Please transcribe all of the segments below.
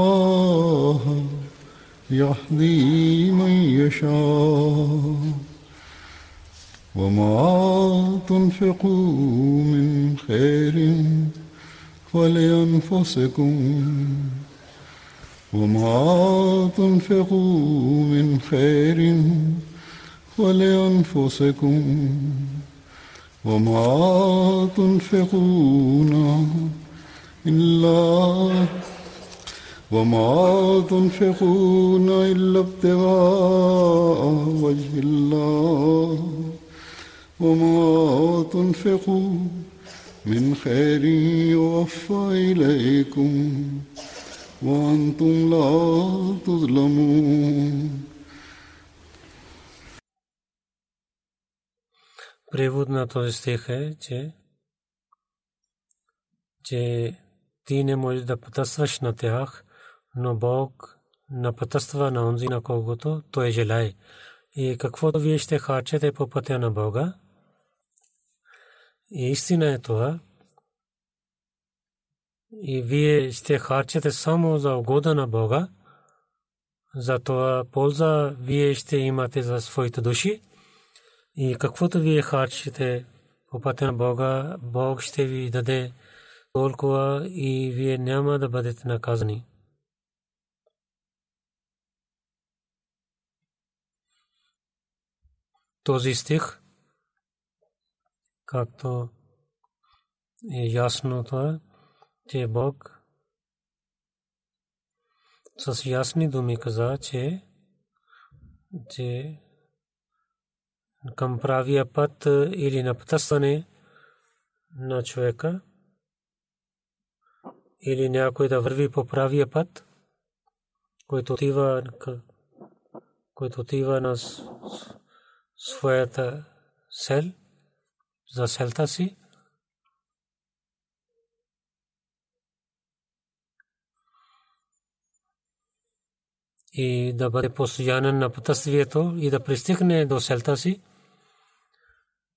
الله يهدي من يشاء. وما تنفقوا من خير فلأنفسكم وما تنفقوا من خير فلأنفسكم وما تنفقون إلا وما تنفقون إلا ابتغاء وجه الله وما تنفقوا من خير يوفى إليكم وأنتم لا تظلمون Превод на този стих е, че, че ти не можеш да пътстваш на тях, но Бог напътства на онзи, на когото той желае. И каквото вие ще харчете по пътя на Бога, и истина е това, и вие ще харчете само за угода на Бога, за това полза вие ще имате за своите души, и каквото вие харчите по пътя на Бога, Бог ще ви даде толкова и вие няма да бъдете наказани. Този стих, както е ясно това, че Бог. С ясни думи каза, че, че към правия път или на пътстване на човека или някой да върви по правия път, който отива, който отива на своята сел, за селта си, и да бъде постоянен на пътствието и да пристигне до селта си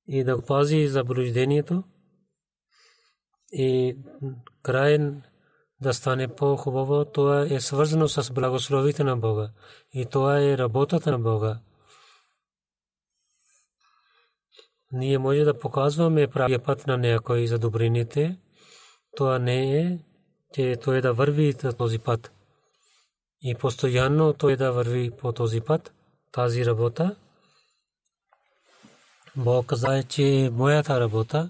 и да пази заблуждението и край да стане по-хубаво, това е свързано с благословите на Бога и това е работата на Бога. Ние може да показваме правия път на някой за добрините, това не е, че той да върви този път. И постоянно той да върви по този път, тази работа. Бог каза, че моята работа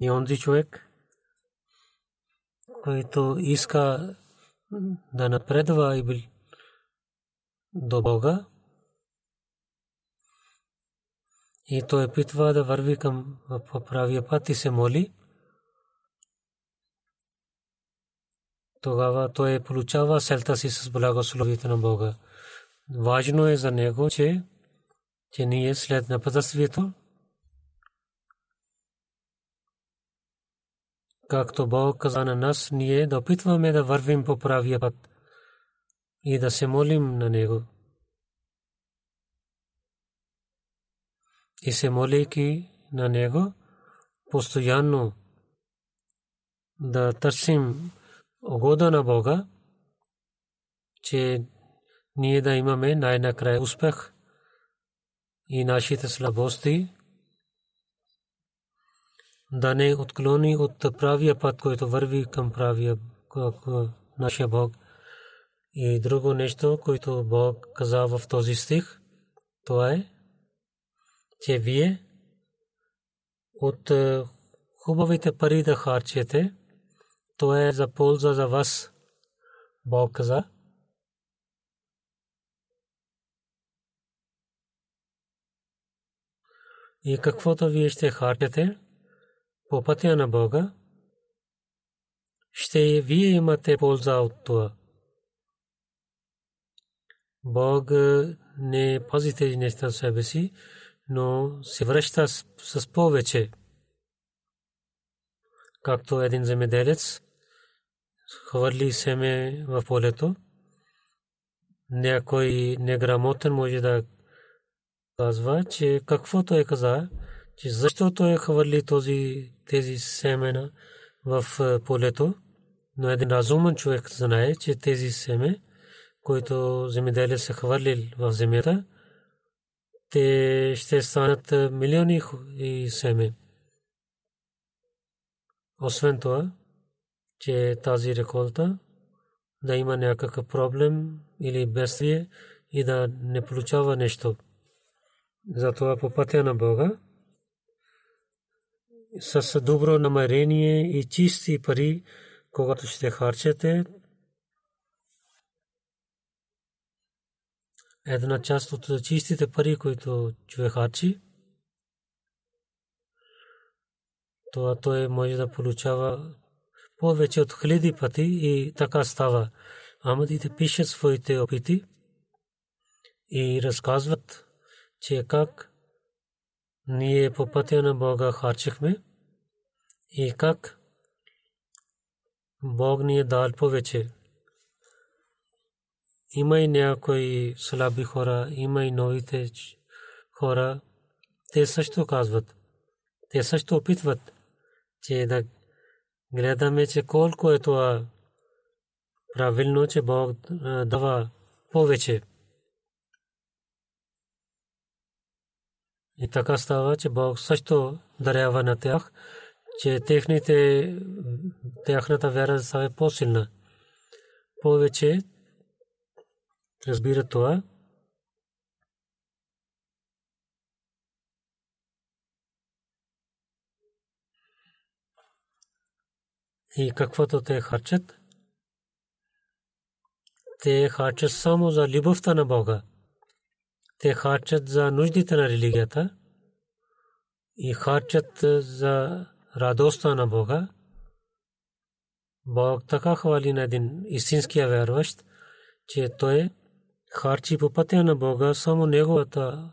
и онзи човек, който иска да напредва и до Бога. И той питва да върви към правия път и се моли. Тогава той получава селта си с благословите на Бога. Важно е за него, че, че ние след напътствието както Бог каза на нас, ние да опитваме да вървим по правия път и да се молим на Него. И се молейки на Него, постоянно да търсим угода на Бога, че ние да имаме най-накрая успех и нашите слабости да не отклони от правия път, който върви към правия нашия Бог. И друго нещо, което Бог каза в този стих, това е, че вие от хубавите пари да харчете, то е за полза за вас. Бог каза. И каквото вие ще харчете, по пътя на Бога, ще вие имате полза от това. Бог не пази тези неща в себе си, но се връща с, повече. Както един земеделец хвърли семе в полето, някой неграмотен може да казва, че каквото е каза, че защо той е хвърли този тези семена в е, полето, но един разумен човек знае, че тези семе, които земеделие са хвърлил в земята, те ще станат милиони и семе. Освен това, че тази реколта да има някакъв проблем или бедствие и да не получава нещо. Затова по пътя на Бога с добро намерение и чисти пари, когато ще харчете, една част от чистите пари, които човек харчи, това той може да получава повече от хиляди пъти и така става. Амадите пишат своите опити и разказват, че как ние по пътя на Бога харчихме и как Бог ни е дал повече. Има и някои слаби хора, има и новите хора. Те също казват. Те също опитват, че да гледаме, че колко е това правилно, че Бог дава повече. И така става, че Бог също дарява на тях, че техните, тяхната вяра става по-силна. Повече разбира това. И каквото те харчат, те харчат само за любовта на Бога те харчат за нуждите на религията и харчат за радостта на Бога. Бог така хвали на един истинския вярващ, че той харчи по пътя на Бога само неговата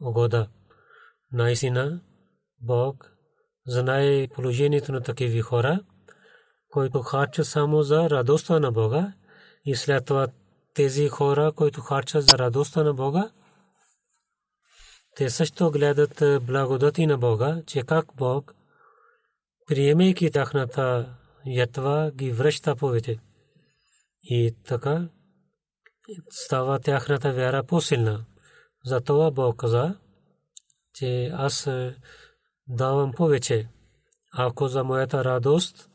угода. Наистина, Бог знае положението на такива хора, които харчат само за радостта на Бога и след това тези хора, които харчат за радостта на Бога, те също гледат благодати на Бога, че как Бог, приемайки тяхната ятва, ги връща повече. И така става тяхната вяра по-силна. Затова Бог каза, че аз давам повече. Ако за моята радост,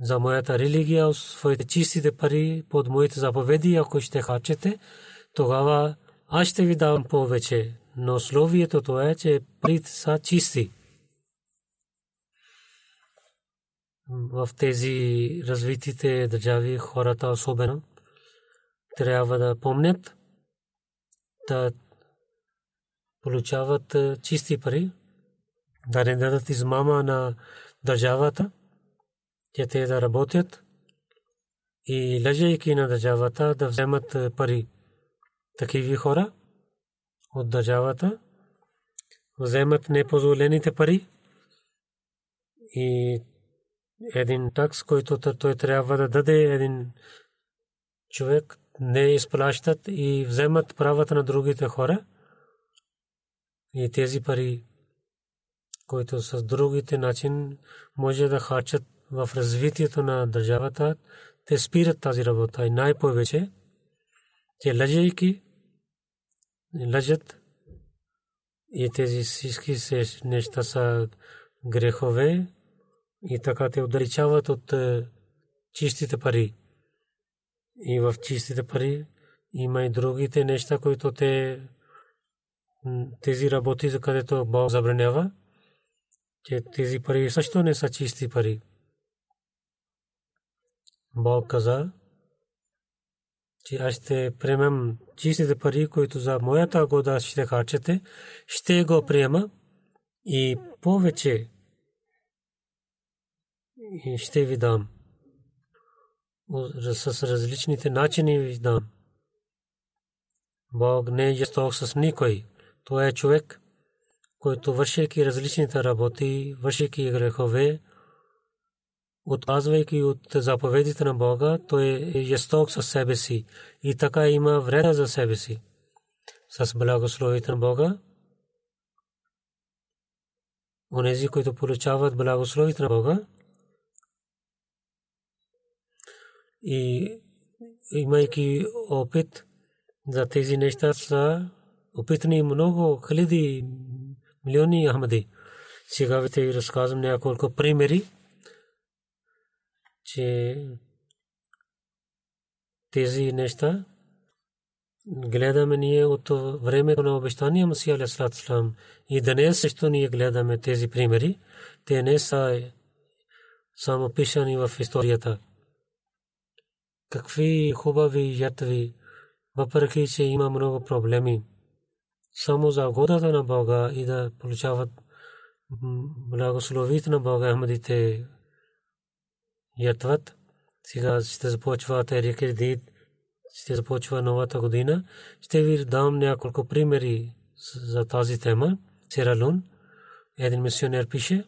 за моята религия, своите чистите пари под моите заповеди, ако ще хачете, тогава аз ще ви давам повече, но словието това е, че парите са чисти. в тези развитите държави хората особено трябва да помнят да получават чисти пари, да не дадат измама на държавата, че те да работят и лъжейки на държавата да вземат пари. Такиви хора от държавата вземат непозволените пари и един такс, който той трябва да даде един човек, не изплащат и вземат правата на другите хора. И тези пари, които с другите начин може да харчат в развитието на държавата, те спират тази работа и най-повече, че лъжейки, лъжат и тези всички неща са грехове и така те отдалечават от е, чистите пари. И в чистите пари има и другите неща, които те тези работи, за където Бог забранява, че тези пари също не са чисти пари. Бог каза, че аз ще приемам чистите пари, които за моята года ще харчете, ще го приема и повече ще ви дам. С различните начини ви дам. Бог не е жесток с никой. Той е човек, който вършейки различните работи, вършейки грехове, отказвайки от заповедите на Бога, той е жесток със себе си и така има вреда за себе си. С благословите на Бога, онези, които получават благословите на Бога, и имайки опит за тези неща са опитани много хиляди милиони Ахмади. Сега ви те разказвам няколко примери че тези неща гледаме ние от времето на обещания Масия Алисалам и днес също ние гледаме тези примери. Те не са само пишани в историята. Какви хубави ятви, въпреки че има много проблеми. Само за годата на Бога и да получават благословите на Бога Ахмадите ятват. Сега ще започва Терик Дид, ще започва новата година. Ще ви дам няколко примери за тази тема. Сералун, един мисионер пише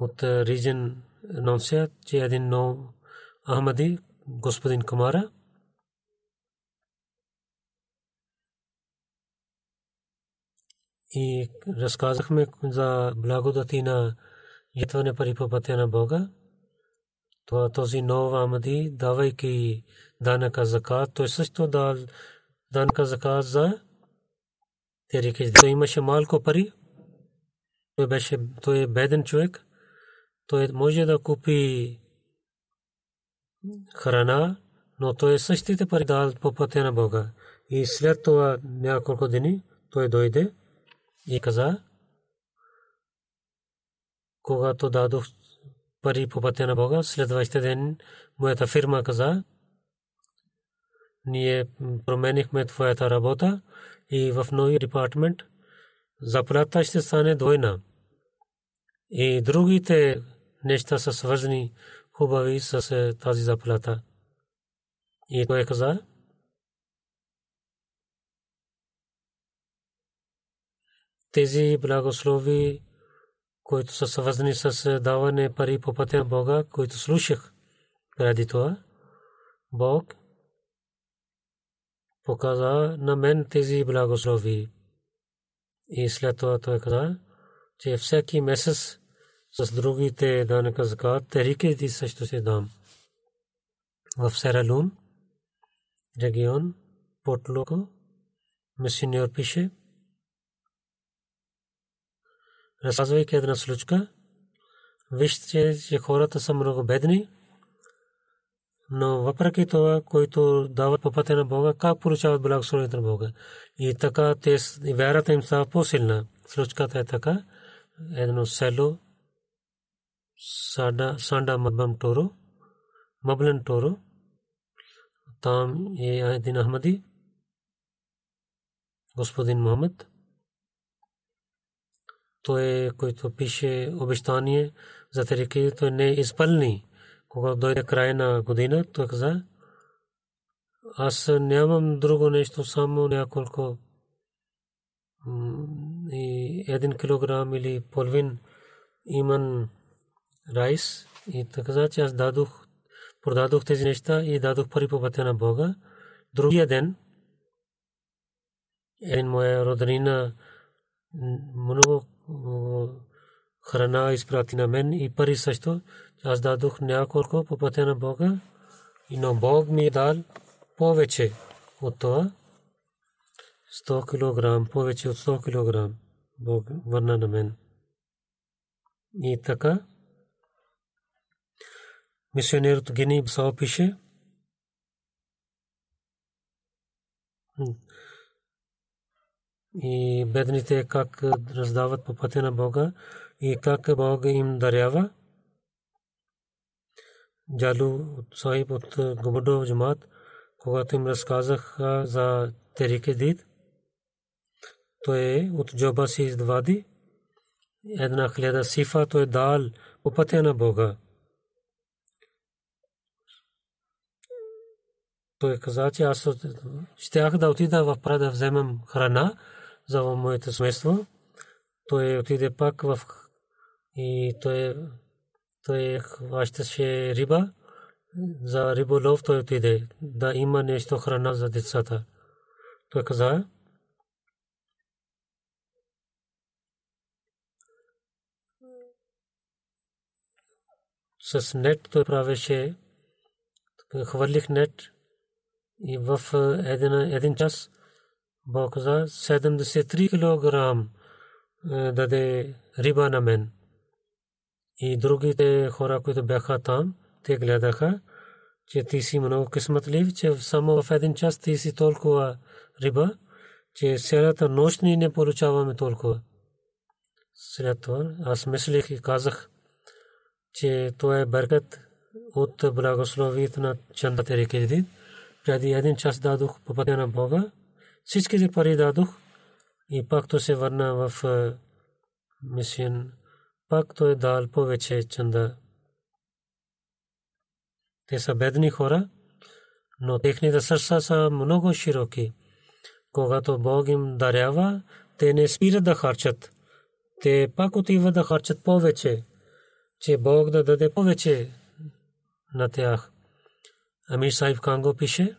от Риджен Нонсия, че един нов Ахмади, господин Камара, и разказахме за благодати на ятване пари по пътя на Бога. Това този нов Амади, давайки данъка закат, той също дал данъка закат за терики. Той имаше малко пари, той беше, той е беден човек, той може да купи храна, но той е същите пари дал по пътя на Бога. И след това няколко дни той дойде и каза, когато дадох пари по пътя на Бога. Следващия ден моята фирма каза, ние променихме твоята работа и в нови департмент заплата ще стане двойна. И другите неща са свързани хубави с е, тази заплата. И той каза, тези благослови които са свързани с даване пари по пътя на Бога, които слушах преди това. Бог показа на мен тези благослови. И след това той каза, че всеки месец с другите данъка закат, териките също се дам. В Сералун, регион, Портлоко, мисионер пише, разказвайки една случка, вижте, че хората са много бедни, но въпреки това, който дават по пътя на Бога, как получават благословението на Бога. И така те, вярата им става по-силна. Случката е така. Едно село, Сада, Санда Мабам Торо, Маблен Торо. Там е един Ахмади, господин Мохамед. Той, който пише обещание за тарики, той не изпълни. Когато дойде край на година, той каза, аз нямам друго нещо, само няколко и един килограм или половин иман райс и така че аз дадох, продадох тези неща и дадох пари по пътя на Бога. Другия ден един моя роднина много храна изпрати на мен и пари също. Аз дадох няколко по пътя на Бога но Бог ми е дал повече от това. 100 кг, повече от 100 кг Бог върна на мен. И така, мисионерът Гини Бсао пише, и бедните как раздават по пътя на Бога и как Бог им дарява. Джалу Сахиб от Губадов Джамат, когато им разказах за Терике Дид, той е от джоба си извади една хиляда сифа, той е дал по пътя на Бога. Той каза, че аз щях да отида в Прада да вземам храна за моето семейство. Той отиде пак в и той той хващаше риба. За риболов той отиде да има нещо храна за децата. Той каза, с нет той правеше, хвърлих нет и в един, един час Бог каза 73 кг даде риба на мен. И другите хора, които бяха там, те гледаха, че ти си много късметлив, че само в един час ти си толкова риба, че цялата нощ ни не получаваме толкова. След това аз мислих и казах, че това е бъркът от благословието на чандата реки. Преди един час дадох по пътя на Бога. Всичките пари дадох и пак то се върна в мисион. Пак той е дал повече чанда. Те са бедни хора, но техните сърца са много широки. Когато Бог им дарява, те не спират да харчат. Те пак отиват да харчат повече че Бог да даде повече на тях. Амир Сайб Канго пише,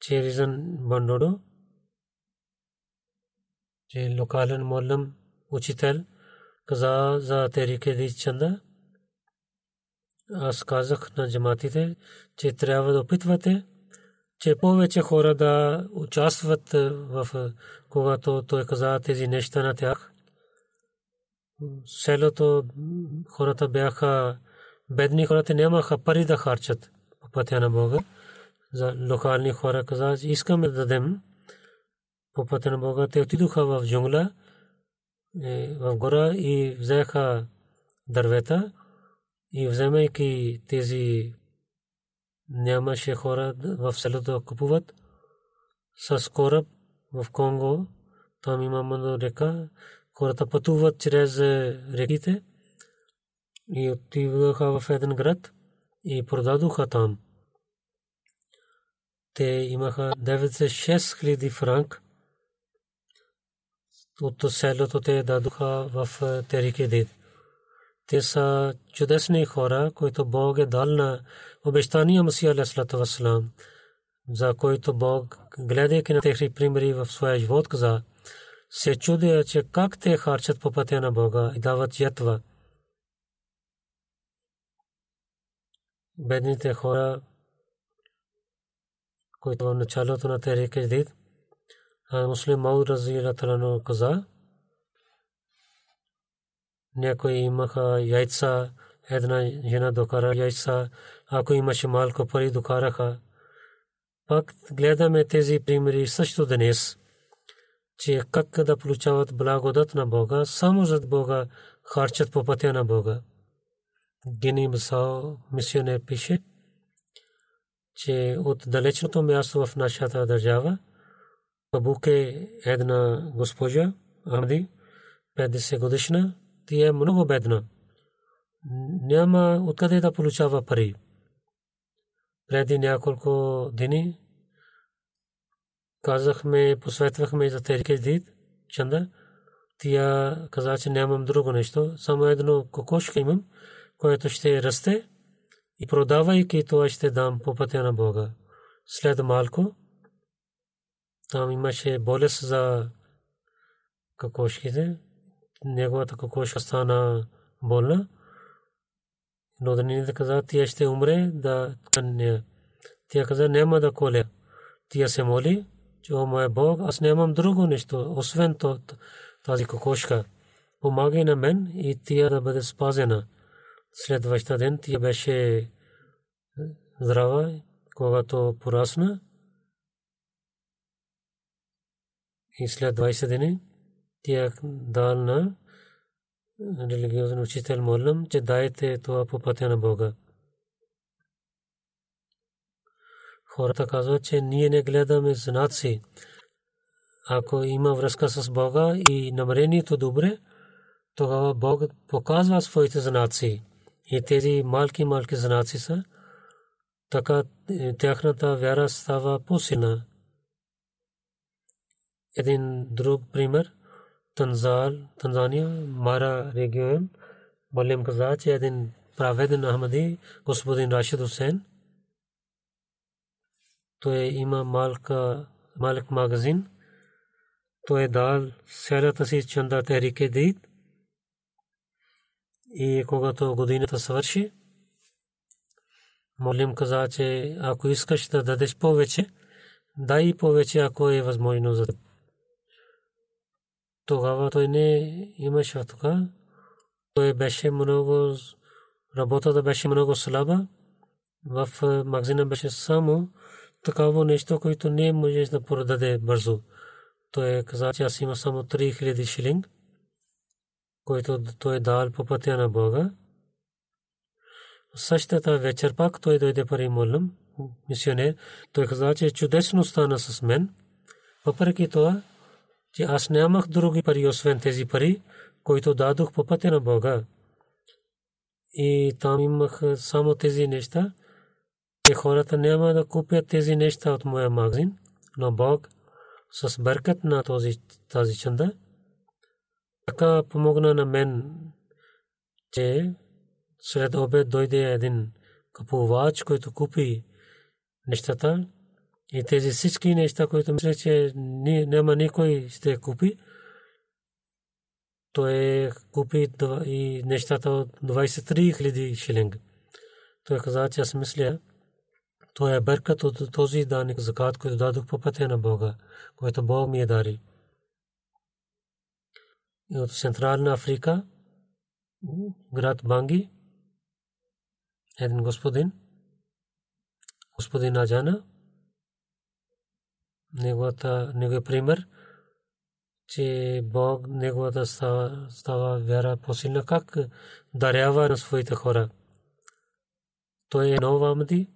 че Ризан Бандодо, че локален молъм учител каза за Терике Ди Чанда. Аз казах на джаматите, че трябва да опитвате, че повече хора да участват в когато той каза тези неща на тях селото хората бяха бедни, хората нямаха пари да харчат по пътя на Бога. За локални хора каза, искаме да дадем по пътя на Бога. Те отидоха в джунгла, в гора и взеха дървета и вземайки тези нямаше хора в селото да купуват с кораб в Конго. Там има много река хората пътуват чрез реките и отиваха в един град и продадоха там. Те имаха 96 хиляди франк. От селото те дадоха в Терике Дид. Те са чудесни хора, които Бог е дал на обещания Масия Алейхиссалату Вассалам, за който Бог, гледайки на техни примери в своя живот, каза, се чудя, че как те харчат по пътя на Бога и дават ятва. Бедните хора, които в началото на Терик Дид, а муслим Мауд Разила Талано каза, някои имаха яйца, една жена докара яйца, ако имаше малко пари докараха. Пак гледаме тези примери също днес че как да получават благодат на Бога, само за Бога харчат по пътя на Бога. Гини Басао мисионер пише, че от далечното място в нашата държава Бабук е една госпожа, Амди, 50 годишна, тя е много бедна. Няма откъде да получава пари. Преди няколко дни казахме, посветвахме за тези кредит, чанда. Тя каза, че нямам друго нещо, само едно кокошка имам, което ще расте и продавайки това ще дам по пътя на Бога. След малко там имаше болест за кокошките. Неговата кокошка стана болна. Роднините каза, тя ще умре да не. Тя каза, няма да коля. Тя се моли, че о моя Бог, аз нямам друго нещо, освен тази кокошка. Помагай на мен и тя да бъде спазена. Следващия ден тя беше здрава, когато порасна. И след 20 дни тя дал на религиозен учител молям, че дайте това по пътя на Бога. Хората казват, че ние не гледаме знаци. Ако има връзка с Бога и намерението добре, тогава Бог показва своите знаци. И тези малки малки знаци са, така е, тяхната вяра става по-силна. Един друг пример – Танзал, Танзания, Мара регион, Малим каза, че един праведен Ахмади, господин Рашид Хусейн, той има малка, малък магазин, той е дал селята си чанда Терике Дид и когато годината свърши, Молим каза, че ако искаш да дадеш повече, дай повече, ако е възможно за теб тогава той не имаше така. Той беше много, работата беше много слаба. В магазина беше само такава нещо, което не може да продаде бързо. Той каза, че аз има само 3000 шилинг, който той е дал по пътя на Бога. Същата вечер пак той дойде пари молим, мисионер. Той каза, че чудесно стана с мен. Въпреки това, че аз нямах други пари, освен тези пари, които дадох по пътя на Бога. И там имах само тези неща, че хората няма да купят тези неща от моя магазин, но Бог с бъркът на този, тази чанда, така помогна на мен, че след обед дойде един купувач, който купи нещата и тези всички неща, които мисля, че няма никой ще купи, той купи и нещата от 23 хиляди шилинг. Той каза, че аз мисля, той е бъркат от този данък закат, който дадох по пътя на Бога, който Бог ми е дари. От Централна Африка, град Банги, един господин, господин Аджана, неговата неговия пример, че Бог неговата става, вяра по-силна, как дарява на своите хора. Той е нов Амади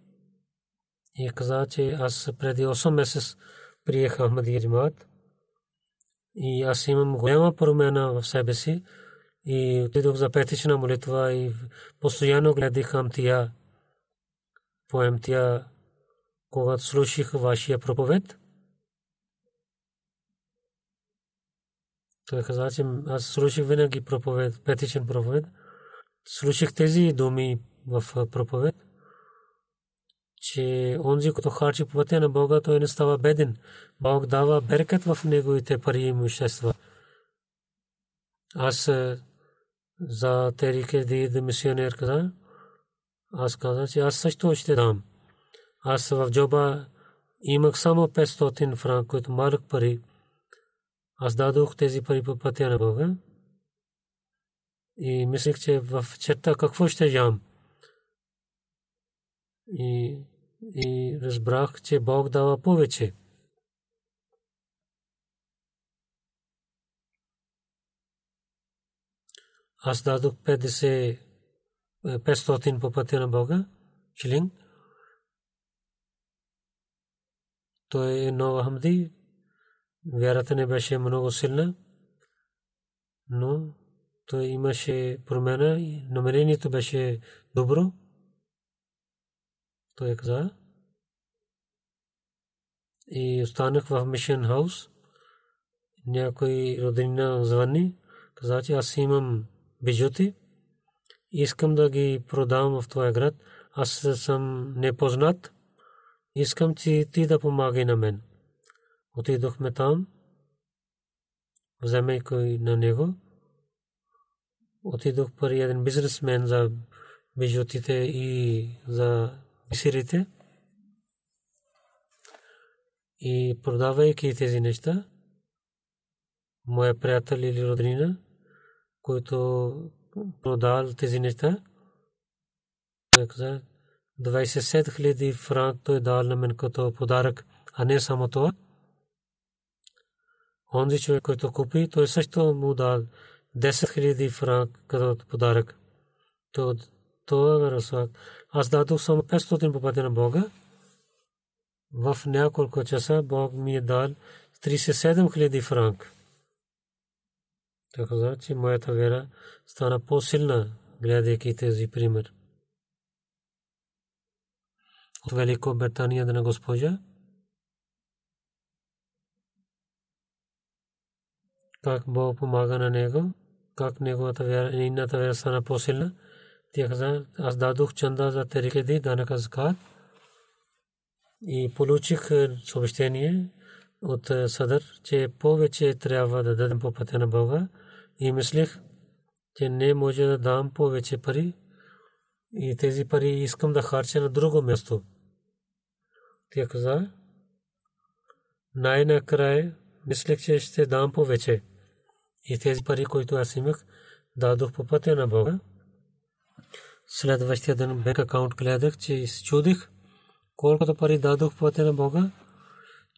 и каза, че аз преди 8 месец приех Ахмади Джимат и аз имам голяма промена в себе си и отидох за петична молитва и постоянно гледах Амтия, поемтия, когато слушах вашия проповед. Той каза, че аз слушах винаги проповед, петичен проповед. Слушах тези думи в проповед, че онзи, който харчи по пътя на Бога, той не става беден. Бог дава беркет в неговите пари и имущества. Аз за Терике Дид мисионер каза, аз каза, че аз също ще дам. Аз в джоба имах само 500 франк, които малък пари. Аз дадох тези пари по пътя на Бога и мислех, че в черта какво ще ям. И, и разбрах, че Бог дава повече. аз дадох 50 500 по пътя на Бога, шилинг. Той е нова хамди. Вярата не беше много силна, но той имаше промена и намерението беше добро. Той каза. И останах в Мишен хаус. Някой роднина звъни. Каза, че аз имам бижути. Искам да ги продавам в твоя град. Аз съм непознат. Искам ти, ти да помагай на мен. Отидохме там. Вземайки на него. Отидох при един бизнесмен за бижутите и за бисерите. И продавайки тези неща, моя приятел или роднина, който продал тези неща, той каза, 27 хиляди франк той дал на мен като подарък, а не само това. Онзи човек, който купи, той също му дал 10 хиляди франк като подарък. То, това е разсвак. Аз дадох само 500 по на Бога. В няколко часа Бог ми е дал 37 хиляди франк. Той каза, моята вера стана по-силна, гледайки тези пример. От Велико Британия на госпожа. Как Бог помага на него, как неговата вера, нейната вера стана по-силна. Тя каза, аз дадох чанда за терикеди, данъка закат. И получих съобщение от Садър, че повече трябва да дадем по пътя на Бога. И мислех, че не може да дам повече пари и тези пари искам да харча на друго място. Тя каза, най-накрая мислех, че ще дам повече. И тези пари, които аз имах, дадох по пътя на Бога. Следващия ден бек акаунт гледах, че чудих колкото пари дадох пътя на Бога.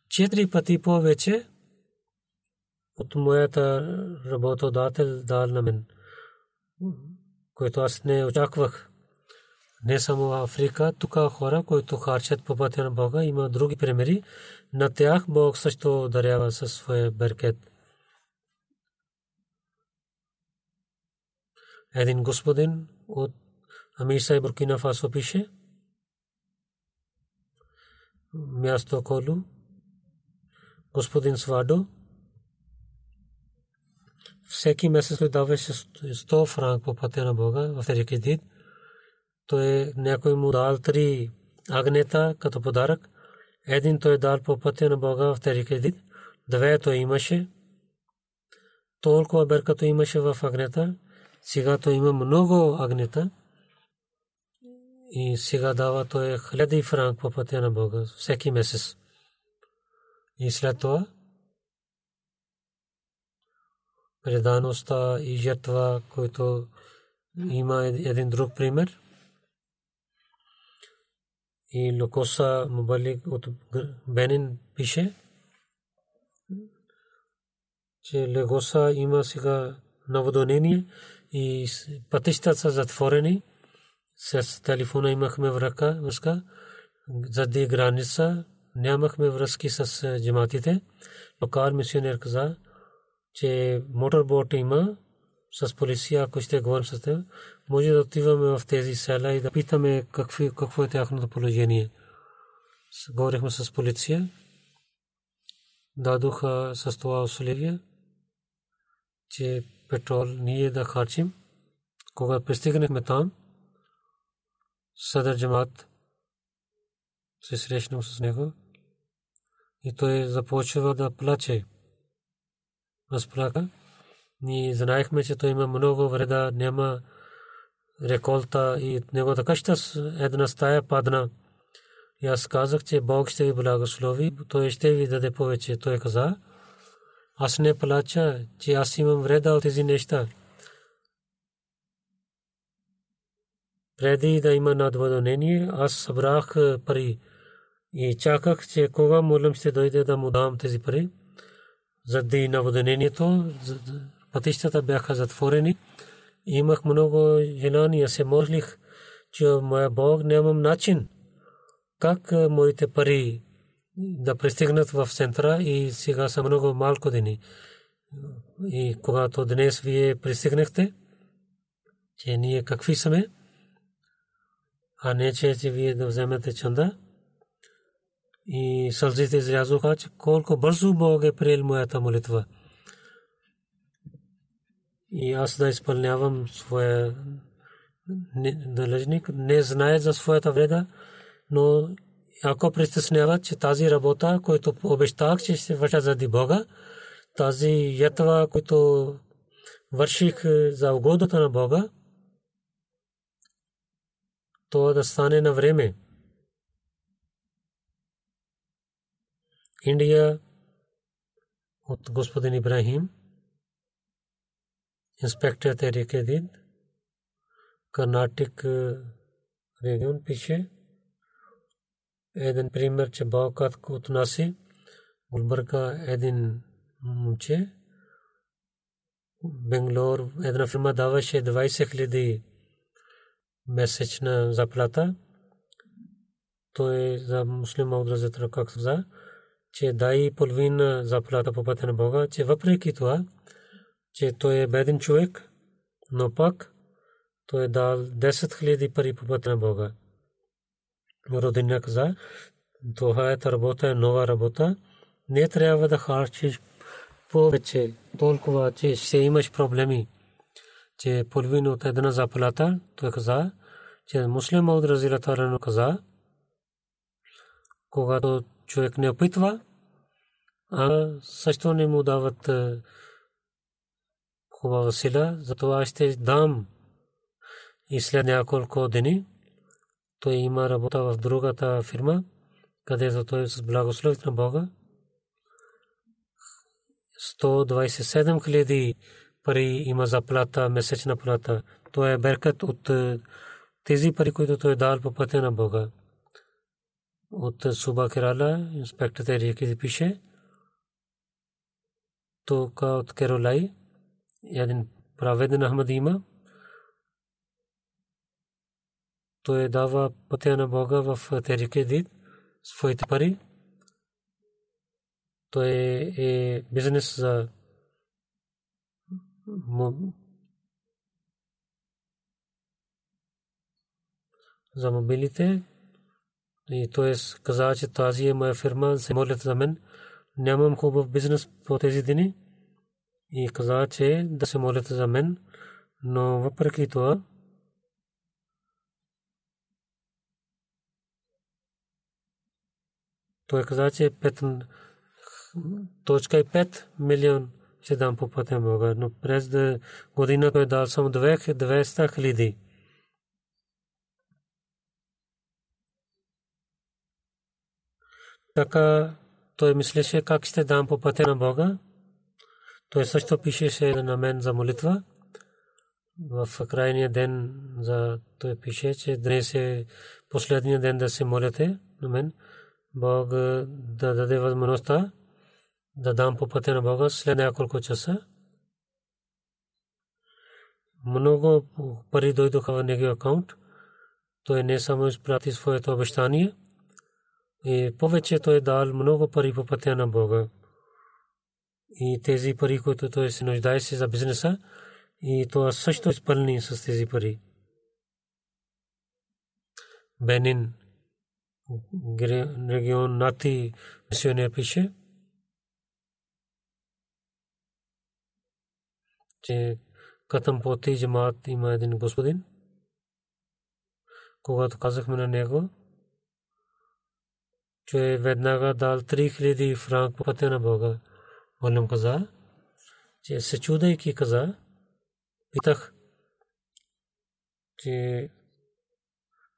Четири пъти повече от моята работодател дал на мен, който аз не очаквах. Не само в Африка, тук хора, които харчат по пътя на Бога, има други примери. На тях Бог също дарява със своя беркет. Един господин от Амиса и Буркина Фасо пише, място Колу, господин Свадо, всеки месец той даваше 100 франк по пътя на Бога в Терики Дид. Той някой му дал три агнета като подарък. Един той дал по пътя на Бога в Терики Дид. Две той имаше. Толкова беркато имаше в агнета. Сега той има много агнета. И сега дава той хиляди франк по пътя на Бога всеки месец. И след това предаността и жертва, който има един друг пример. И Лукоса Мубалик от Бенин пише, че Легоса има сега наводнение и пътищата са затворени. С телефона имахме връзка, връзка заради граница, нямахме връзки с джаматите. Локал мисионер каза, че моторбот има с полиция, ако ще говорим с теб, може да отиваме в тези села и да питаме какво, какво е тяхното положение. Говорихме с полиция, дадоха с това условие, че петрол ние да харчим. Кога пристигнахме там, Садър Джамат се срещнал с него и той започва да плаче разпрака. Ние знаехме, че той има много вреда, няма реколта и неговата къща една стая падна. И аз казах, че Бог ще ви благослови, той ще ви даде повече. Той каза, аз не плача, че аз имам вреда от тези неща. Преди да има надводнение, аз събрах пари. И чаках, че кога молим ще дойде да му дам тези пари. Заради наводнението, пътищата бяха затворени. Имах много желания, се молих, че моя Бог нямам начин. Как моите пари да пристигнат в центъра и сега са много малко дни. И когато днес вие пристигнахте, че ние какви сме, а не че, че вие да вземете чанда. И сълзите излязоха, че колко бързо Бог е приел моята молитва. И аз да изпълнявам своя належник, не знае за своята вреда, но ако притеснява, че тази работа, която обещах, че ще върша заради Бога, тази ятва, която върших за угодата на Бога, то да стане на време. Индия от господин Ибрахим, инспектор Терикедид, Карнатик регион пише, един пример, че Бог отнаси Гулбърга един момче. Бенглор една фирма даваше 20 хиляди месечна заплата. Той за муслима от разетра как за, че дай половина заплата по пътя на Бога, че въпреки това, че той е беден човек, но пак той е дал 10 хиляди пари по пътя на Бога родина каза, това е работа, е нова работа. Не трябва да харчиш повече, толкова, че ще имаш проблеми. Че половина от една заплата, той каза, че муслим от разилата каза, когато човек не опитва, а също не му дават хубава сила, затова ще дам и след няколко дни той има работа в другата фирма, където той с благословите на Бога. 127 хиляди пари има заплата, месечна плата. Той е беркат от е, тези пари, които той е дал по пътя на Бога. От Суба Керала, инспектор Терики пише, тук от Керолай, един праведен Ахмад има, той дава пътя на Бога в Терике Дид, своите пари. Той е бизнес за за мобилите. И той е каза, че тази е моя фирма, се молят за мен. Нямам хубав бизнес по тези дни. И каза, че да се молят за мен. Но въпреки това, той каза, че 5.5 милион ще дам по пътя Бога, но през година той дал само 200 хиляди. Така той мислеше как ще дам по пътя на Бога. Той също пишеше на мен за молитва. В крайния ден за той пише, че днес е последния ден да се молите на мен. Бог да даде възможността да дам по пътя на Бога след няколко часа. Много пари дойдоха в неговия акаунт. Той не само изпрати своето обещание, и повече той дал много пари по пътя на Бога. И тези пари, които той се нуждаеше за бизнеса, и това също изпълни с тези пари. Бенин регион Нати мисионер пише, че Катам Поти джамаат има един господин. Когато казахме на него, че веднага дал 3000 франк по пътя на Бога. Молим каза, че се чудайки каза, питах, че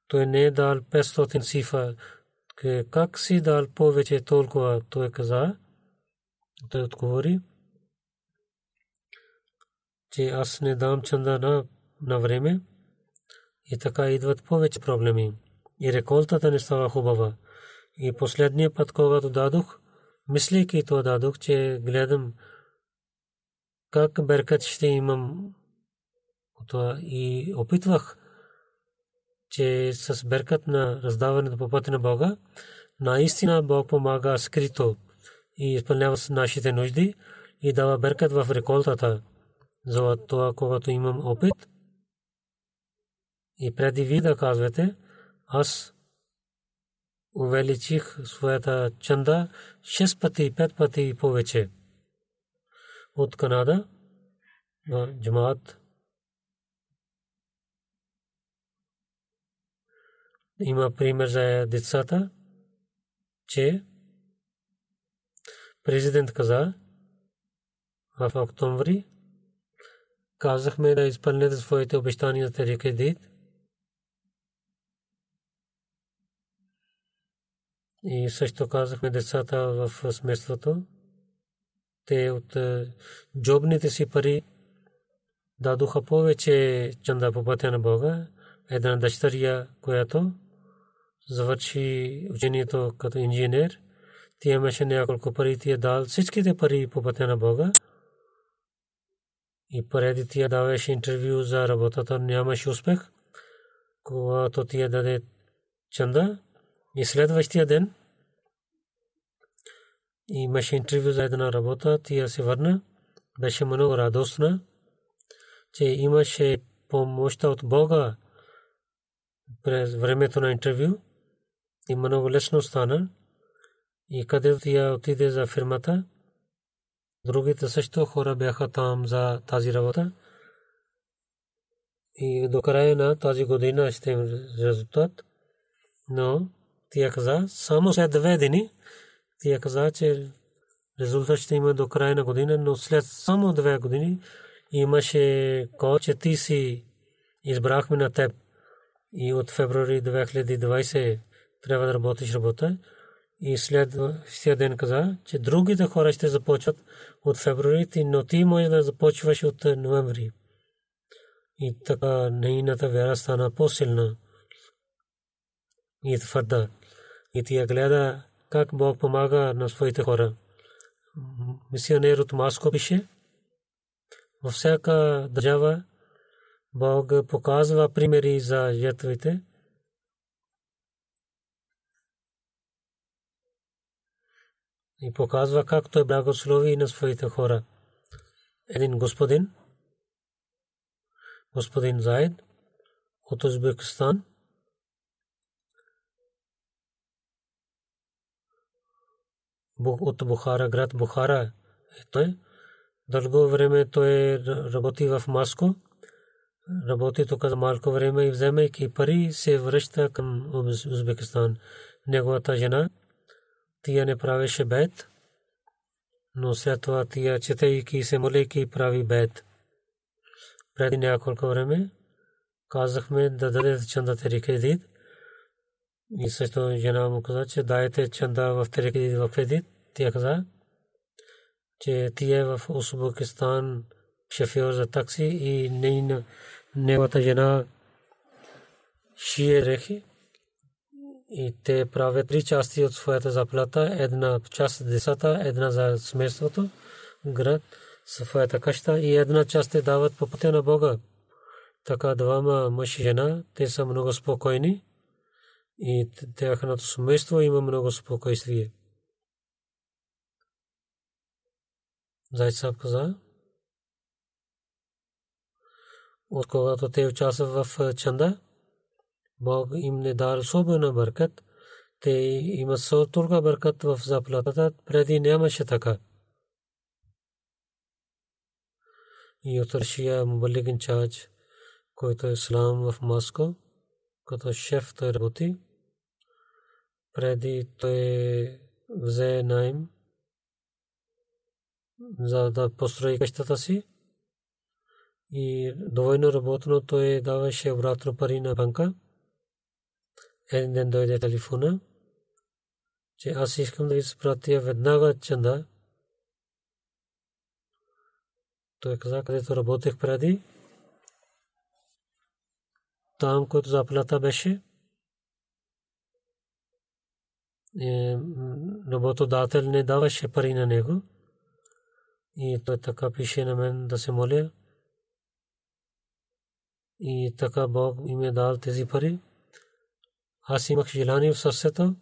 той не е дал 500 сифа. Как си дал повече толкова? Той каза. Той отговори, че аз не дам чанда на, на време и така идват повече проблеми. И реколтата не става хубава. И последния път, когато дадох, мислейки това дадох, че гледам как беркат ще имам това и опитвах, че с беркат на раздаването по пътя на Бога, наистина Бог помага скрито и изпълнява нашите нужди и дава беркат в реколтата. За това, когато имам опит, и преди ви да казвате, аз увеличих своята чанда 6 пъти, 5 пъти повече. От Канада на джамаат има пример за децата, че президент каза в октомври казахме да изпълнете своите обещания за кредит И също казахме децата в сместството. Те от е, джобните си пари дадоха повече чанда по пътя на Бога. Една дъщеря, която завърши учението като инженер, тя имаше няколко пари, тя дал всичките пари по пътя на Бога. И преди тя даваше интервю за работата, нямаше успех. Когато тя даде чанда, и следващия ден имаше интервю за една работа, тя се върна, беше много радостна, че имаше помощта от Бога през времето на интервю и много лесно стана. И където тя отиде за фирмата, другите също хора бяха там за тази работа. И до края на тази година ще им резултат. Но тя каза, само след две дни, тя каза, че резултат ще има до края на година, но след само две години имаше кол, че ти си избрахме на теб и от февруари 2020 трябва да работиш работа. И след ден каза, че другите хора ще започват от февруари, но ти може да започваш от ноември. И така нейната вяра стана по-силна и твърда и тя гледа как Бог помага на своите хора. Мисионер от Маско пише, във всяка държава Бог показва примери за жертвите. И показва как той благослови на своите хора. Един господин, господин Заид от Узбекистан, от Бухара, град Бухара е той. Дълго време той работи в Маско. Работи тук за малко време и вземайки пари се връща към Узбекистан. Неговата жена, тия не правеше бед, но след това тия четейки се молейки прави бед. Преди няколко време казахме да даде чандата кредит и също жена му каза, че дайте чанда в кредит в кредит. Тя каза, че тя е в Узбекистан шофьор за такси и неговата жена шие рехи. И те правят три части от своята заплата. Една част децата, една за семейството, град, своята къща и една част те дават по пътя на Бога. Така двама мъж и жена, те са много спокойни и тяхното семейство има много спокойствие. Зайд Саб каза, от когато те участват в чанда, Бог им не дар особена бъркат, те имат толкова бъркат в заплатата, преди нямаше така. И от Рашия Мубалик Чач, който е ислам в Моско, като шеф той работи. Преди той взе найм за да построи къщата си. И довойно работно той даваше обратно пари на банка. Един ден дойде телефона, че аз искам да ви спратя веднага чанда. Той каза, където работех преди, там, който заплата беше, е, работодател не даваше пари на него. И той така пише на мен да се моля. и така Бог им е дал тези пари. Аз имах желание в сърцето,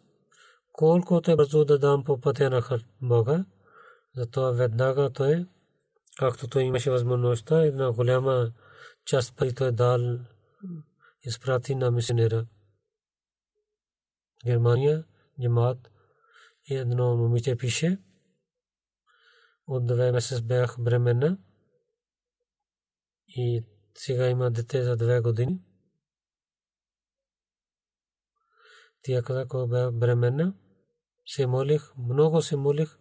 колкото е бързо да дам по пътя на Бога. Затова веднага той, както той имаше възможността, една голяма част пари той дал, изпрати на мисионера. Германия, джамат, едно момиче пише, от две месец бях бременна и сега има дете за две години. Тя каза, когато бях бременна, се молих, много се молих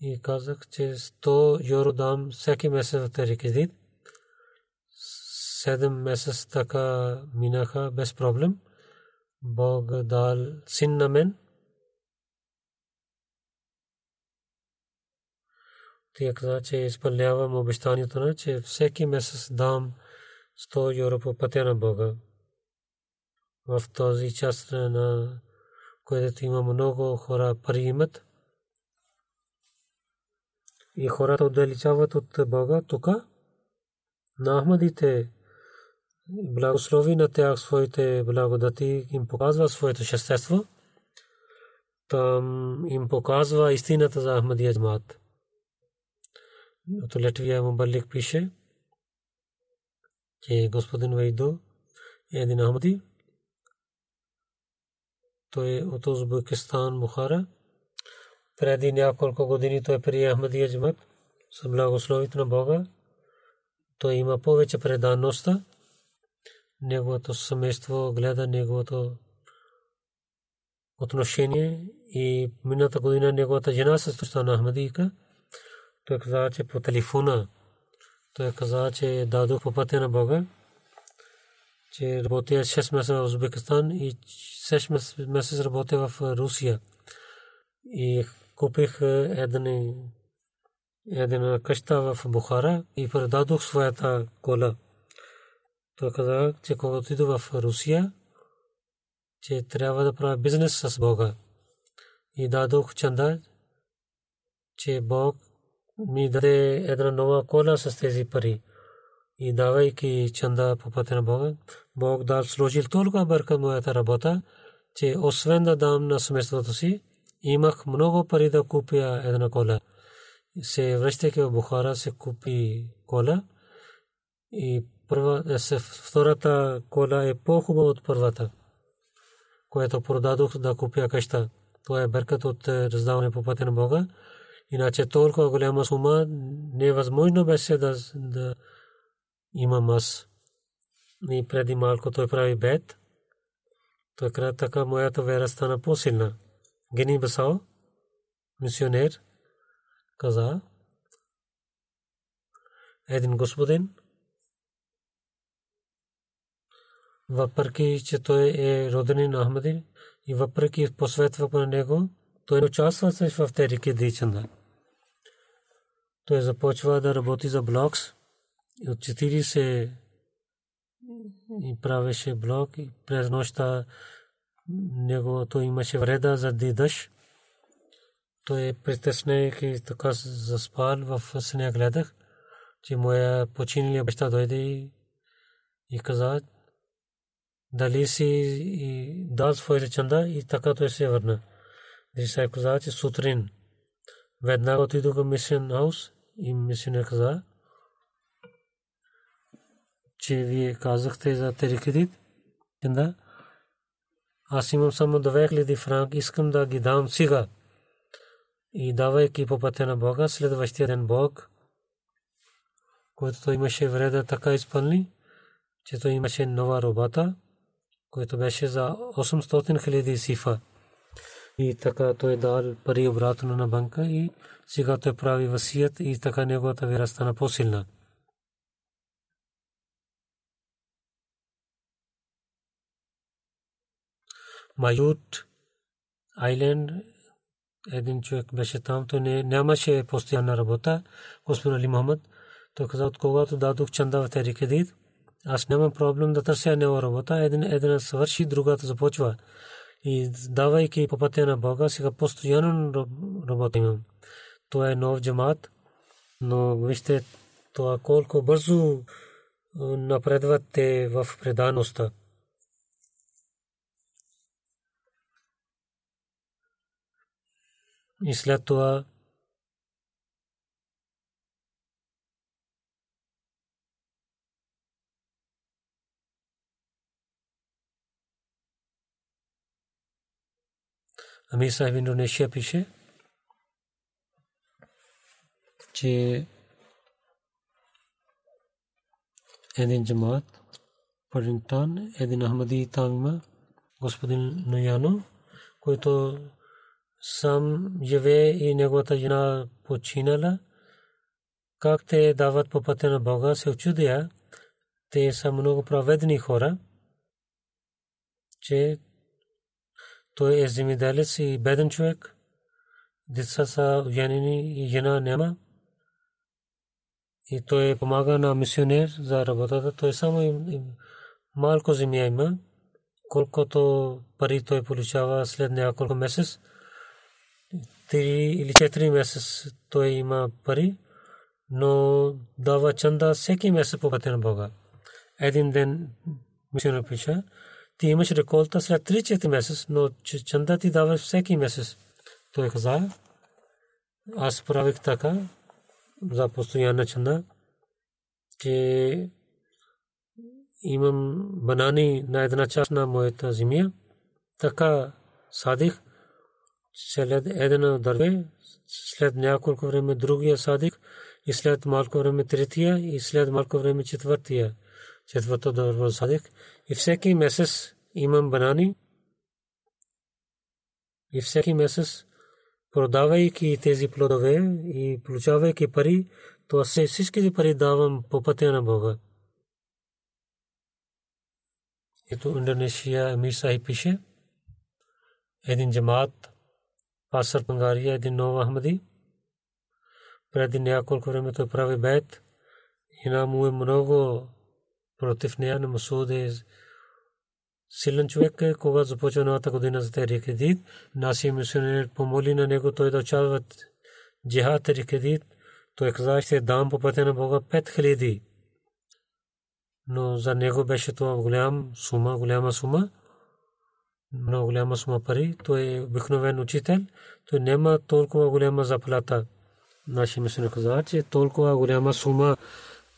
и казах, че 100 евро дам всеки месец в тези кредит. Седем месец така минаха без проблем. Бог дал син на мен. Тя каза, че изпълнявам обещанието на, че всеки месец дам 100 евро по пътя на Бога. В този част на където има много хора пари имат. И хората отдалечават от Бога тук. На Ахмадите благослови на тях своите благодати, им показва своето шестество. Там им показва истината за Ахмадия джмат. От Латвия Мубалик пише, че господин Вайдо е един Ахмади, той е от Узбекистан, Бухара. Преди няколко години той прие Ахмадия джамат с благословите на Бога. Той има повече предаността. Неговото семейство гледа неговото отношение и миналата година неговата жена се стана Ахмадийка. Той каза, че по телефона той каза, че дадох по пътя на Бога, че работя 6 месеца в Узбекистан и 6 месец работя в Русия и купих една една къща в Бухара и продадох своята кола. Той каза, че когато отида в Русия, че трябва да правя бизнес с Бога. И дадох чанда, че Бог ми даде една нова кола с тези пари. И давайки чанда по пътя на Бога, Бог дал сложил толкова бърка моята работа, че освен да дам на семейството си, имах много пари да купя една кола. Се връщайки в Бухара, се купи кола и първа, е, втората кола е по-хубава от първата, което продадох да купя къща. Това е бъркат от раздаване по пътя на Бога. Иначе толкова голяма сума невъзможно беше да, да имам аз. И преди малко той прави бед. Каза така моята вера стана по-силна. Гени Басао, мисионер, каза, един господин, въпреки че той е роденин Ахмадин и въпреки посветва по него, той участва в тези кедичанда. Той започва да работи за блокс от 40 и правеше блок и през нощта неговото имаше вреда за дъжд. Той е притеснен така заспал в съня гледах, че моя починали баща дойде и каза дали си дал своите чанда и така той се върна. Дисай каза, че сутрин веднага отидох в мисион хаус и мисионер каза, че вие казахте за тези кредит. Да. Аз имам само 2000 франк, искам да ги дам сега. И давайки по пътя на Бога, следващия ден Бог, който имаше вреда така изпълни, че той имаше нова робота, който беше за 800 хиляди сифа. И така той дал пари обратно на банка и сега той прави васият и така неговата вера стана по-силна. Майут Айленд един човек беше там, той не, нямаше постоянна работа. Господин Али Мохамед, той каза, от когато дадох чанда в тези кредит, аз нямам проблем да търся нова работа. Един, един свърши, другата започва. И давайки по пътя на Бога, сега постоянно работа имам. Това е нов джамат, но вижте това колко бързо напредват те в предаността. И след това Амир Сахиб Индонезия пише, че един джамаат, Паринтан, един Ахмади Тангма, господин Наяно, който сам живее и неговата жена починала, как те дават по пътя на Бога, се очудя, те са много праведни хора, че той е земеделец и беден човек, деца са уянени и жена няма. И той помага на мисионер за работата. Той само малко земя има, колкото пари той получава след няколко месец. Три или четири месец той има пари, но дава чанда всеки месец по пътя на Бога. Един ден мисионер пиша, ти имаш реколта след 3-4 месец, но чанда ти дава всеки месец. Той каза, аз правих така за постоянна чанда, че имам банани на една част на моята земя. Така садих след едно дърве, след няколко време другия садих и след малко време третия и след малко време четвъртия. Четвърто дърво садих и всеки месец имам банани и всеки месец продавайки тези плодове и получавайки пари, то аз всичките пари давам по пътя на Бога. Ето Индонезия Амир Сахи пише, един джамаат, пасър Пангария, един нов Ахмади, преди няколко време той прави бед и на му е много против нея на Масуд е силен човек е, кога започва новата година за тези кредит. Нашия мисионер помоли на него той да участва в джихад тези кредит. Той каза, ще дам по пътя на Бога 5000. Но за него беше това голям сума, голяма сума. Много голяма сума пари. Той е обикновен учител. Той няма толкова голяма заплата. Нашия мисионер каза, че толкова голяма сума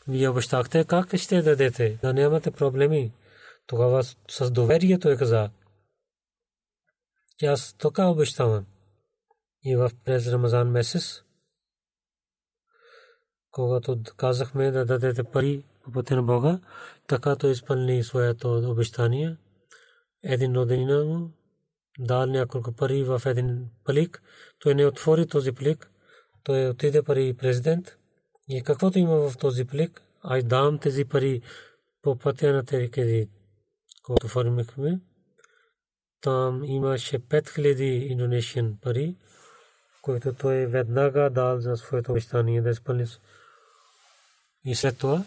вие обещахте, как ще дадете? Да нямате проблеми. Тогава с доверие той каза, че аз така обещавам. И в през Рамазан месец, когато казахме да дадете пари по пътя на Бога, така той изпълни своето обещание. Един роденина му дал няколко пари в един плик. Той не отвори този плик. Той отиде пари президент. И каквото има в този плик, аз дам тези пари по пътя на тези кредит който формихме, там имаше 5000 индонезиан пари, които той веднага дал за своето обещание да изпълни. И след това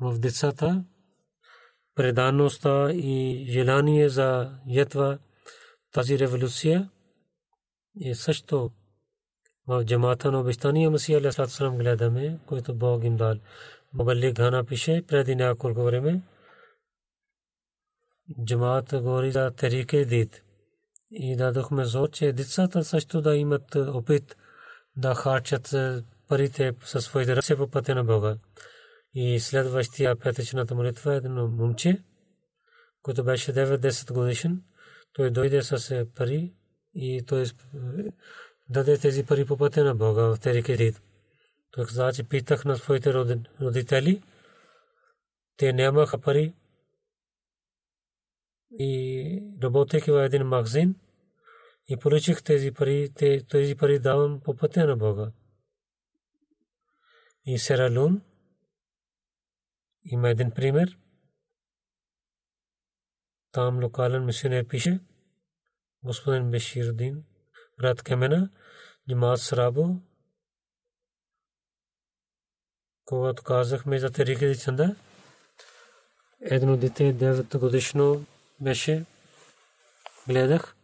в децата предаността и желание за ятва тази революция е също в джамата на обещания Масия Алейхиссалам гледаме, който Бог им дал. Мабалик Гана пише преди няколко време, джамаат говори за терике дит. И дадохме зор, че децата също да имат опит да харчат парите със своите ръце по пътя на Бога. И следващия петъчната молитва е едно момче, който беше 9-10 годишен. Той дойде с пари и той даде тези пари по пътя на Бога в терике дит. Той каза, че питах на своите родители, те нямаха пари, и работейки в един магазин и получих тези пари, тези пари давам по пътя на Бога. И Сералун има един пример. Там локален мисионер пише, господин Беширдин, град Кемена, Джамаат Срабо, когато казахме за Терики Чанда, едно дете 9 годишно беше гледах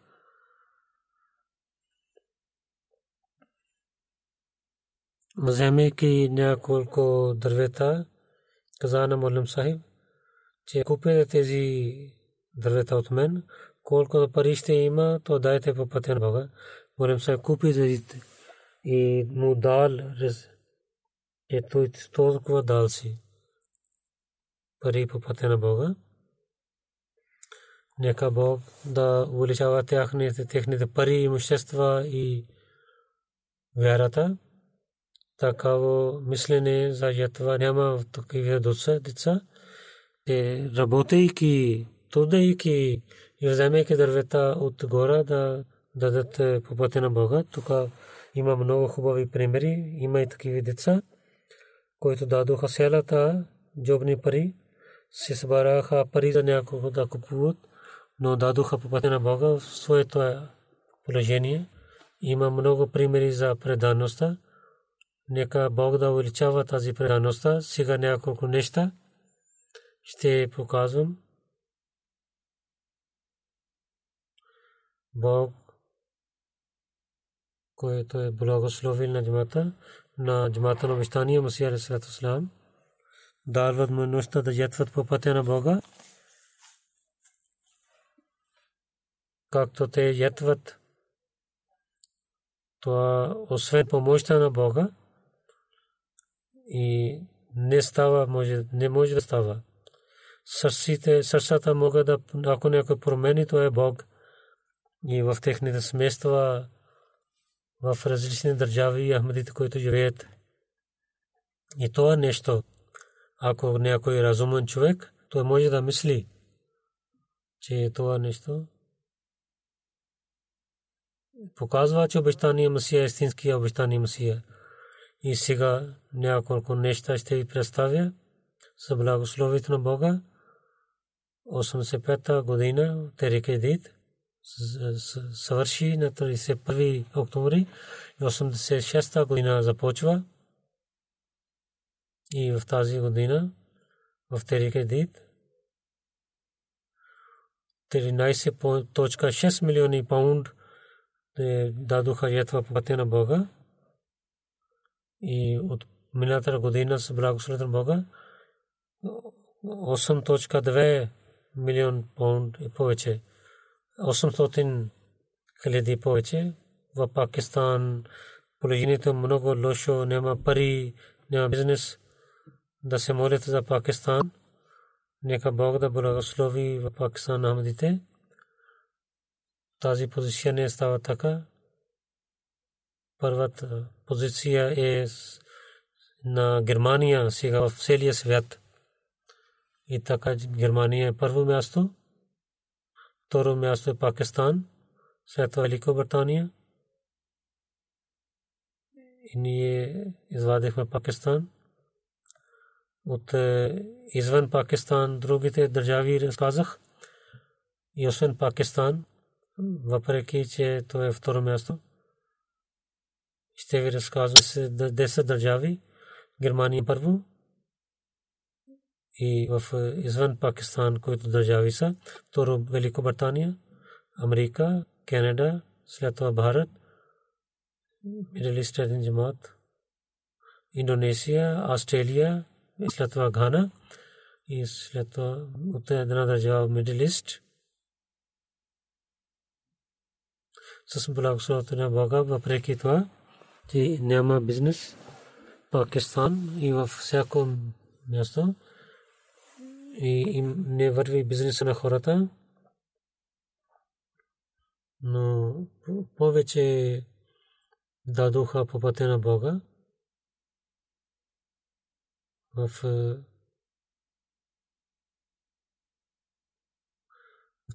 вземайки няколко дървета, каза на Молим Сахиб, че купете тези дървета от мен, колкото пари ще има, то дайте по пътя на Бога. Молим Сахиб купи зазите и му дал ето и толкова дал си пари по пътя на Бога. Нека Бог да увеличава техните пари, имущества и вярата. Такаво мислене за ятва няма в такива деца. Те работейки, трудейки и вземайки дървета от гора да дадат по пътя на Бога. Тук има много хубави примери. Има и такива деца, които дадоха селата, джобни пари, се събраха пари за някого да купуват но дадоха по пътя на Бога в своето положение. Има много примери за предаността. Нека Бог да увеличава тази предаността. Сега няколко неща ще показвам. Бог, който е благословил на джамата, на джамата на обещание Масия Алисалату Слам, дал възможността да ятват по пътя на Бога. както те ятват. Това освен помощта на Бога и не става, може, не може да става. Сърците, сърцата могат да, ако някой промени, то е Бог. И в техните смества в различни държави и ахмадите, които живеят. И това нещо, ако някой разумен човек, той може да мисли, че това нещо показва, че обещания Масия е истинския обещания Масия. И сега няколко неща ще ви представя за благословието на Бога. 85-та година Терикедит съвърши на 31 октомври и 86-та година започва. И в тази година в Терикедит 13.6 милиони паунд дадоха ятва пътя на Бога и от миналата година с благословението на Бога 8.2 милион паунд и повече. 800 хиляди повече. В Пакистан положението много лошо, няма пари, няма бизнес. Да се молят за Пакистан. Нека Бог да благослови в Пакистан Ахмадите тази позиция не става така. Първата позиция е на Германия сега в целия свят. И така Германия е първо място. Второ място е Пакистан. След Великобритания. И ние извадихме Пакистан. От е, извън Пакистан другите държави разказах. И освен Пакистан, въпреки че то е второ място. Ще ви разказвам 10 държави. Германия първо и в извън Пакистан, които държави са. Второ Великобритания, Америка, Канада, след това Бхарат, Мидл Истерн Джамат, Индонезия, Австралия, след това Гана и след това от една държава Мидл Ист. с благословението на Че няма бизнес Пакистан и във всяко място. И не върви бизнеса на хората, но повече дадоха по пътя на Бога. В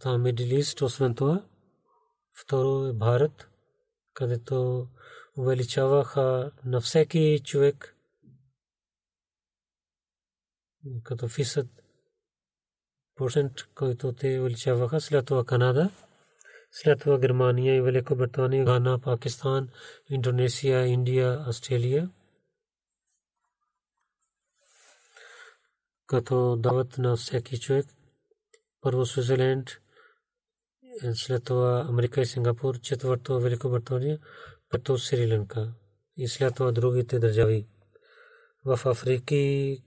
в Мидл освен това, Второ е Бхарат, където увеличаваха на всеки човек като фисът процент, който те увеличаваха. След това Канада, след това Германия и Великобритания, Гана, Пакистан, Индонезия, Индия, Австралия. Като дават на всеки човек. Първо Свизерленд, след това Америка и Сингапур, четвърто Великобритания, пето Сри Ланка и след това другите държави. В Африки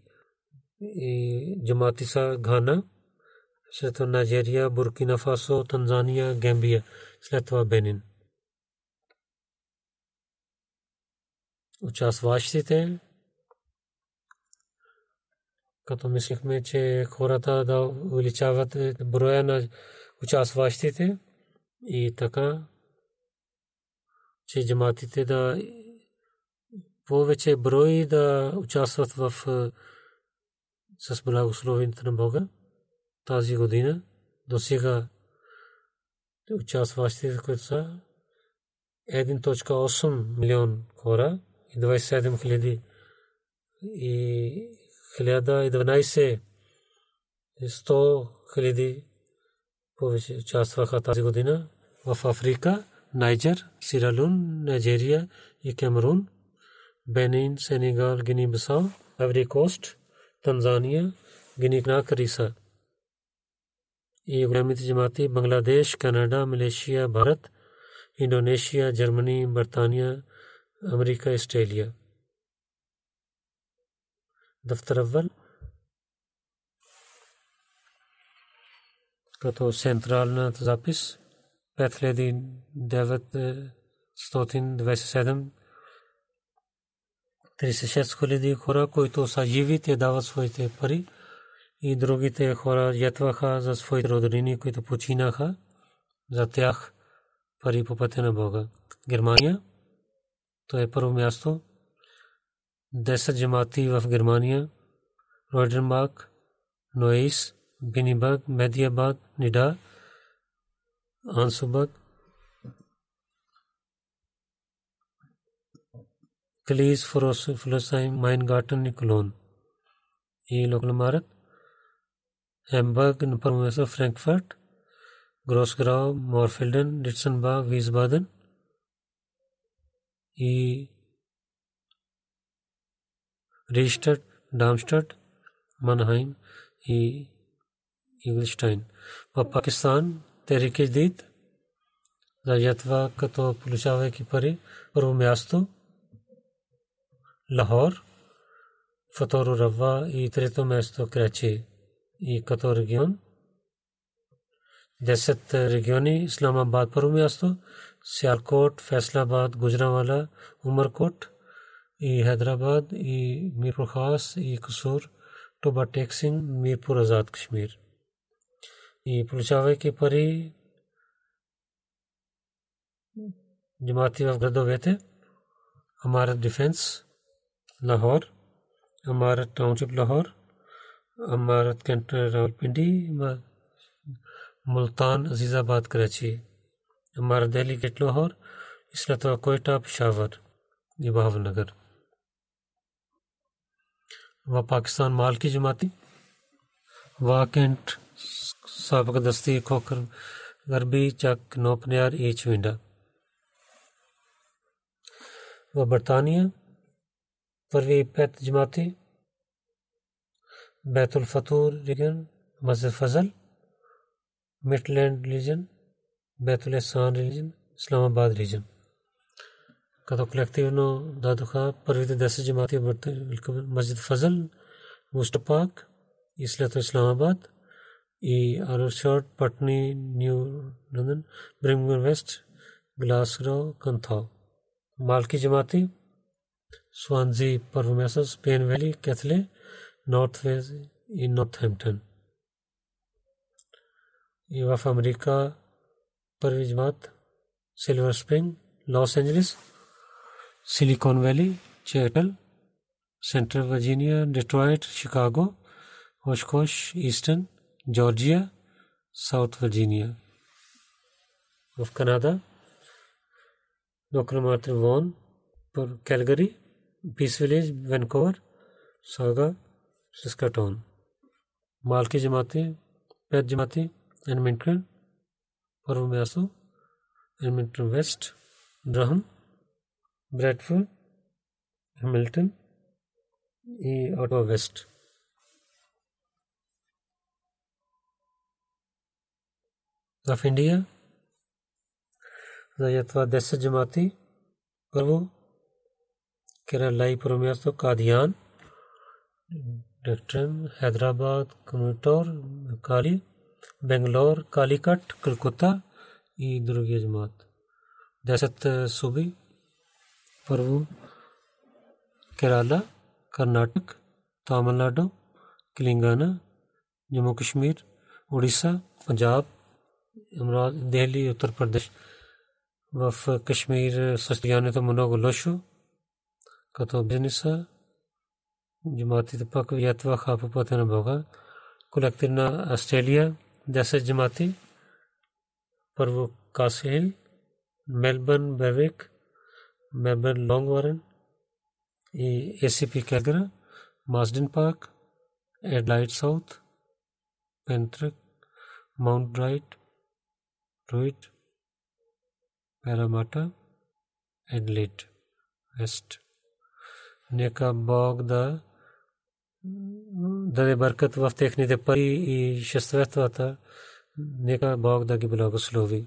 и джамати са Гана, след това Найджерия, Буркина Фасо, Танзания, Гамбия, след това Бенин. Участващите като мислихме, че хората да увеличават броя на участващите и така, че джаматите да повече брой да участват в с благословението на Бога тази година. До сега участващите, които са 1.8 милион хора и 27 хиляди и 1012 100 хиляди повече участваха тази година в Африка, نائجر، سیرالون، نائجیریا، یہ کیمرون، بینین، سینیگال، گنی بساؤ ایوری کوسٹ، تنزانیہ، گنی کنا کریسا یہ غلامی جماعتی بنگلہ دیش کینیڈا، ملیشیا، بھارت، انڈونیشیا، جرمنی، برطانیہ، امریکہ آسٹریلیا دفتر اول۔ کتو سینترال نا تزاپس 5927 36 хиляди хора, които са живи, те дават своите пари. И другите хора ятваха за своите роднини, които починаха за тях пари по пътя на Бога. Германия, то е първо място. 10 джамати в Германия, Ройденбак, Ноис, Бинибак, Медиабад, Нида – آن سبق کلیز فروس فلوسائم مائن گارٹن کلون یہ لوکل عمارت۔ ہیمبرگ پروفیسر فرینکفرٹ گروس گراو مورفیلڈن ڈٹسن باغ ویز بادن یہ ریشٹرٹ ڈامسٹٹ منہائم، یہ انگلشٹائن و پاکستان Терик Дид за ятва като получавайки пари първо място Лахор, второ Рава и трето място Крачи и като регион. Десет региони Исламабад първо място, Сиалкот, Феслабад, Гуджравала, Умаркот – и Хайдерабад и Мирпур Хас и Кусур, Тоба Тексинг, Мирпур Азад Кашмир. И получавайки пари جماعتی в градовете, Амарат Дефенс, Лахор, Амарат Тауншип Лахор, Амарат Кент Равалпинди, Мултан Азизабад Карачи, Амарат Дели Гет Лахор, след това Койта Пешавър и Бахавнагър в Пакистан малки жамати Вакент Сабак Дасти Кокър Гарби Чак Нопняр и Чвинда в Британия първи пет джамати Бетул Фатур регион Масjid Фазал Midland region Бетул Ehsan region Islamabad region като колективно дадоха първите 10 джамати в Масjid Фазл, Мустапак и след Исламабад и Арушот, Патни, Нью Лондон, Брингман Вест, Гласгоw, Кантау. Малки джамати Сванзи първо място, Спейн Вели, Кетле, Норт Вест и Нортхемптън. И в Америка първи джамат Силвер Спринг, Лос Анджелес, Silicon Valley, Seattle, Central Virginia, Detroit, Chicago, Oshkosh, Eastern, جارجیا، ساؤتھ ورجینیا۔ آف کناڈا ڈاکٹر مارتن وان پر کیلگری پیس ولیج وینکوور، ساگا، سسکاٹون۔ مالکی جماعتیں پید جماعتیں، ایڈمنٹن پرو میاسو ایڈمنٹن ویسٹ ڈرہم بریڈفر ہیملٹن، ای، آٹوا ویسٹ۔ В Индия за това 10 джамати първо Керала и първо място Кадиян Директор Хайдрабад, Комутор, Кали, Бенгалор, Каликат, Калкута и другия джамат. Десет суби. Първо Керала, Карнатак, Тамилнаду, Телангана, Jammu Kashmir, Odisha, Punjab, Delhi, Uttar Pradesh. В Кашмир състоянието много лошо, като бизнеса, джаматите пак ятваха по пътя на Бога. Колектив на Австралия, 10 джамати. Първо Касел, Мелбърн, Бевик, Мелбърн, Лонгварен и ACP Кегра, Масдин Парк, Adelaide South, Pentrek, Mount Bright, Druid, Parramatta, Adelaide West. Нека Бог да даде бъркат в техните пари и шествествата. Нека Бог да ги благослови.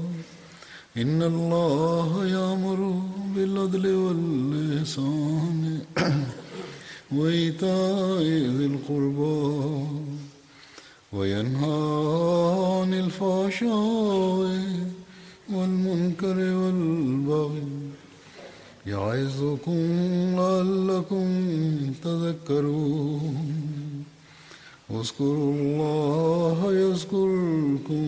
إن الله يأمر بالعدل واللسان وإيتاء ذي القربى وينهى عن الفحشاء والمنكر والبغي يعظكم لعلكم تذكرون واذكروا الله يذكركم